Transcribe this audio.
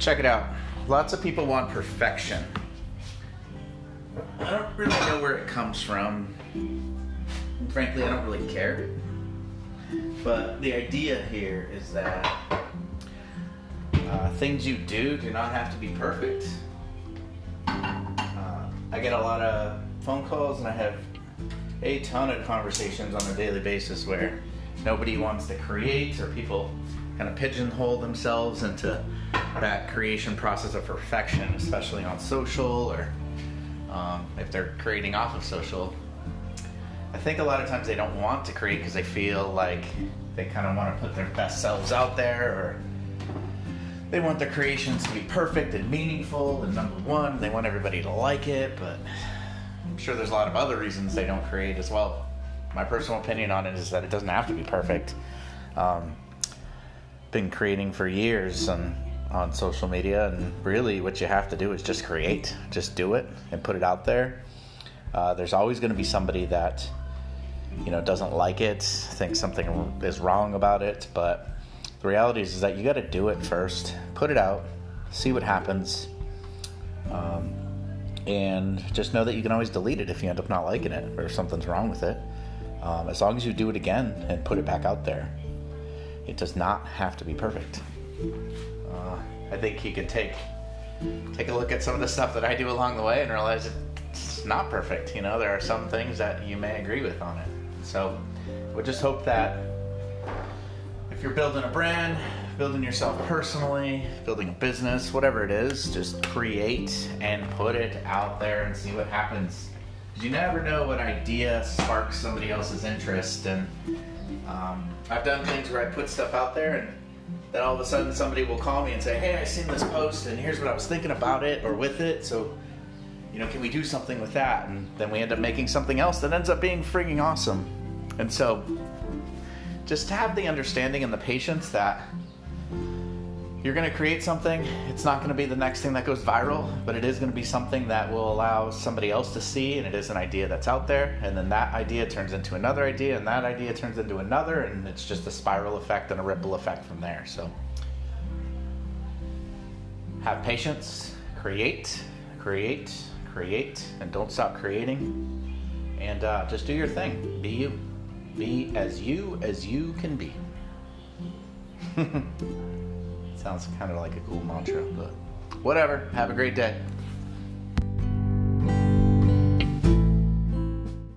check it out. Lots of people want perfection. I don't really know where it comes from. Frankly, I don't really care. But the idea here is that uh, things you do do not have to be perfect. Uh, I get a lot of phone calls and I have a ton of conversations on a daily basis where nobody wants to create or people kind of pigeonhole themselves into that creation process of perfection, especially on social or um, if they're creating off of social. I think a lot of times they don't want to create because they feel like they kind of want to put their best selves out there or they want their creations to be perfect and meaningful and number one they want everybody to like it but i'm sure there's a lot of other reasons they don't create as well my personal opinion on it is that it doesn't have to be perfect um, been creating for years and on social media and really what you have to do is just create. Just do it and put it out there. Uh, there's always going to be somebody that you know doesn't like it thinks something is wrong about it but the reality is, is that you got to do it first put it out see what happens um, and just know that you can always delete it if you end up not liking it or something's wrong with it. Um, as long as you do it again and put it back out there it does not have to be perfect uh, i think he could take take a look at some of the stuff that i do along the way and realize it's not perfect you know there are some things that you may agree with on it so we just hope that if you're building a brand, building yourself personally, building a business, whatever it is, just create and put it out there and see what happens. You never know what idea sparks somebody else's interest. And um, I've done things where I put stuff out there and then all of a sudden somebody will call me and say, Hey, I seen this post and here's what I was thinking about it or with it. So, you know, can we do something with that? And then we end up making something else that ends up being freaking awesome. And so, just to have the understanding and the patience that you're going to create something. It's not going to be the next thing that goes viral, but it is going to be something that will allow somebody else to see, and it is an idea that's out there. And then that idea turns into another idea, and that idea turns into another, and it's just a spiral effect and a ripple effect from there. So have patience, create, create, create, and don't stop creating. And uh, just do your thing. Be you. Be as you as you can be. Sounds kind of like a cool mantra, but whatever. Have a great day.